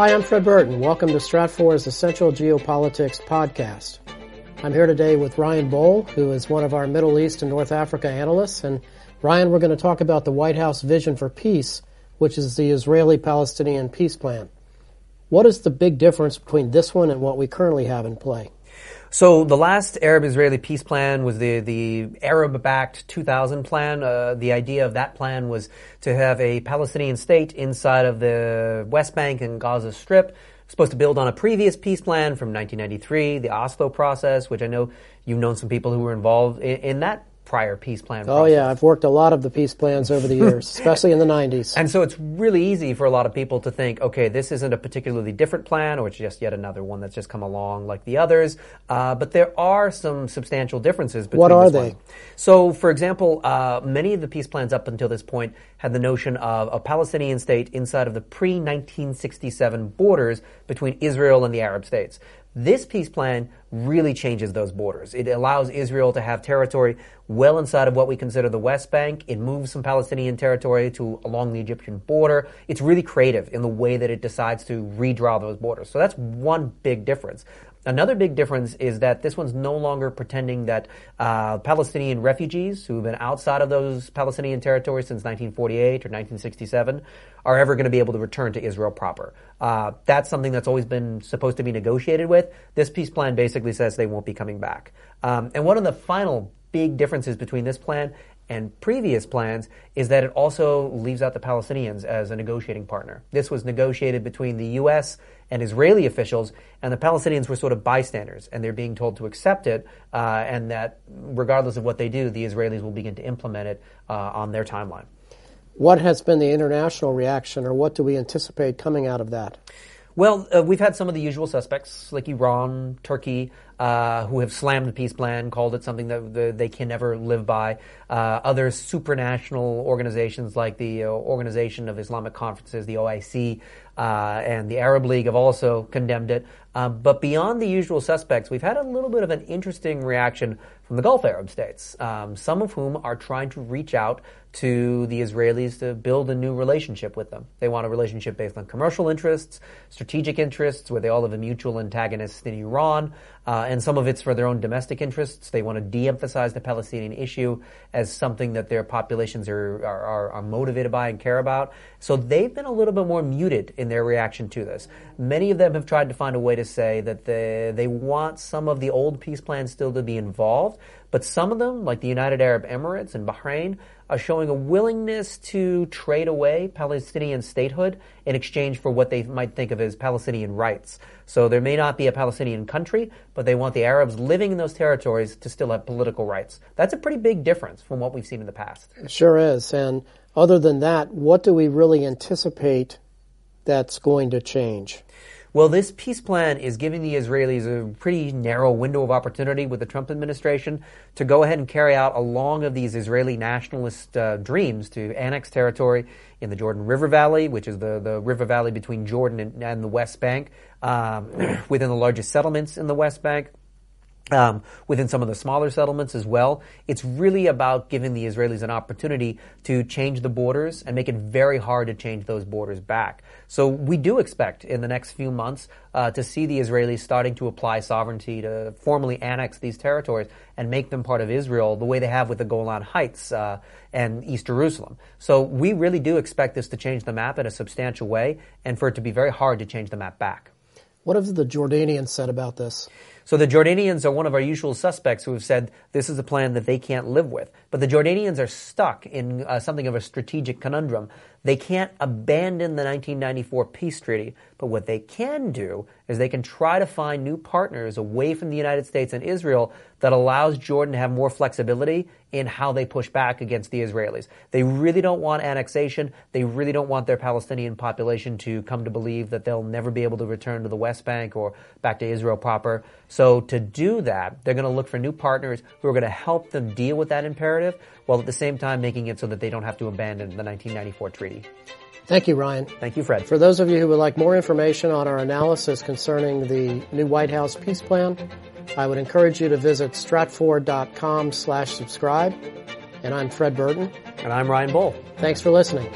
Hi, I'm Fred Burton. Welcome to Stratfor's Essential Geopolitics podcast. I'm here today with Ryan Bohl, who is one of our Middle East and North Africa analysts. And Ryan, we're going to talk about the White House vision for peace, which is the Israeli-Palestinian peace plan. What is the big difference between this one and what we currently have in play? So the last Arab-Israeli peace plan was the the Arab-backed 2000 plan. Uh, the idea of that plan was to have a Palestinian state inside of the West Bank and Gaza Strip. Supposed to build on a previous peace plan from 1993, the Oslo process, which I know you've known some people who were involved in, in that prior peace plan. Oh process. yeah, I've worked a lot of the peace plans over the years, especially in the 90s. And so it's really easy for a lot of people to think, okay, this isn't a particularly different plan, or it's just yet another one that's just come along like the others. Uh, but there are some substantial differences between. What are they? one. So, for example, uh, many of the peace plans up until this point had the notion of a Palestinian state inside of the pre-1967 borders between Israel and the Arab states. This peace plan really changes those borders. It allows Israel to have territory well inside of what we consider the West Bank. It moves some Palestinian territory to along the Egyptian border. It's really creative in the way that it decides to redraw those borders. So that's one big difference. Another big difference is that this one's no longer pretending that uh, Palestinian refugees who have been outside of those Palestinian territories since 1948 or 1967 are ever going to be able to return to Israel proper. Uh, that's something that's always been supposed to be negotiated with. This peace plan basically says they won't be coming back. Um, and one of the final big differences between this plan and previous plans is that it also leaves out the Palestinians as a negotiating partner. This was negotiated between the U.S. and Israeli officials, and the Palestinians were sort of bystanders, and they're being told to accept it, uh, and that regardless of what they do, the Israelis will begin to implement it uh, on their timeline. What has been the international reaction, or what do we anticipate coming out of that? Well, uh, we've had some of the usual suspects like Iran, Turkey, uh, who have slammed the peace plan, called it something that the, they can never live by. Uh, other supranational organizations like the uh, Organization of Islamic Conferences, the OIC, uh, and the Arab League have also condemned it. Um, but beyond the usual suspects, we've had a little bit of an interesting reaction from the Gulf Arab states, um, some of whom are trying to reach out to the Israelis to build a new relationship with them. They want a relationship based on commercial interests, strategic interests, where they all have a mutual antagonist in Iran, uh, and some of it's for their own domestic interests. They want to de-emphasize the Palestinian issue as something that their populations are, are, are motivated by and care about. So they've been a little bit more muted in their reaction to this. Many of them have tried to find a way to say that they, they want some of the old peace plans still to be involved, but some of them, like the United Arab Emirates and Bahrain, are showing a willingness to trade away Palestinian statehood in exchange for what they might think of as Palestinian rights. So there may not be a Palestinian country, but they want the Arabs living in those territories to still have political rights. That's a pretty big difference from what we've seen in the past. It sure is. And other than that, what do we really anticipate that's going to change? Well, this peace plan is giving the Israelis a pretty narrow window of opportunity with the Trump administration to go ahead and carry out a long of these Israeli nationalist uh, dreams to annex territory in the Jordan River Valley, which is the, the river valley between Jordan and, and the West Bank, um, within the largest settlements in the West Bank. Um, within some of the smaller settlements as well. It's really about giving the Israelis an opportunity to change the borders and make it very hard to change those borders back. So we do expect in the next few months uh, to see the Israelis starting to apply sovereignty to formally annex these territories and make them part of Israel the way they have with the Golan Heights uh, and East Jerusalem. So we really do expect this to change the map in a substantial way and for it to be very hard to change the map back. What have the Jordanians said about this? So the Jordanians are one of our usual suspects who have said this is a plan that they can't live with. But the Jordanians are stuck in uh, something of a strategic conundrum. They can't abandon the 1994 peace treaty, but what they can do is they can try to find new partners away from the United States and Israel that allows Jordan to have more flexibility in how they push back against the Israelis. They really don't want annexation. They really don't want their Palestinian population to come to believe that they'll never be able to return to the West Bank or back to Israel proper. So to do that, they're going to look for new partners who are going to help them deal with that imperative while at the same time making it so that they don't have to abandon the 1994 treaty. Thank you, Ryan. Thank you, Fred. For those of you who would like more information on our analysis concerning the new White House peace plan, I would encourage you to visit stratfor.com slash subscribe. And I'm Fred Burton. And I'm Ryan Bohl. Thanks for listening.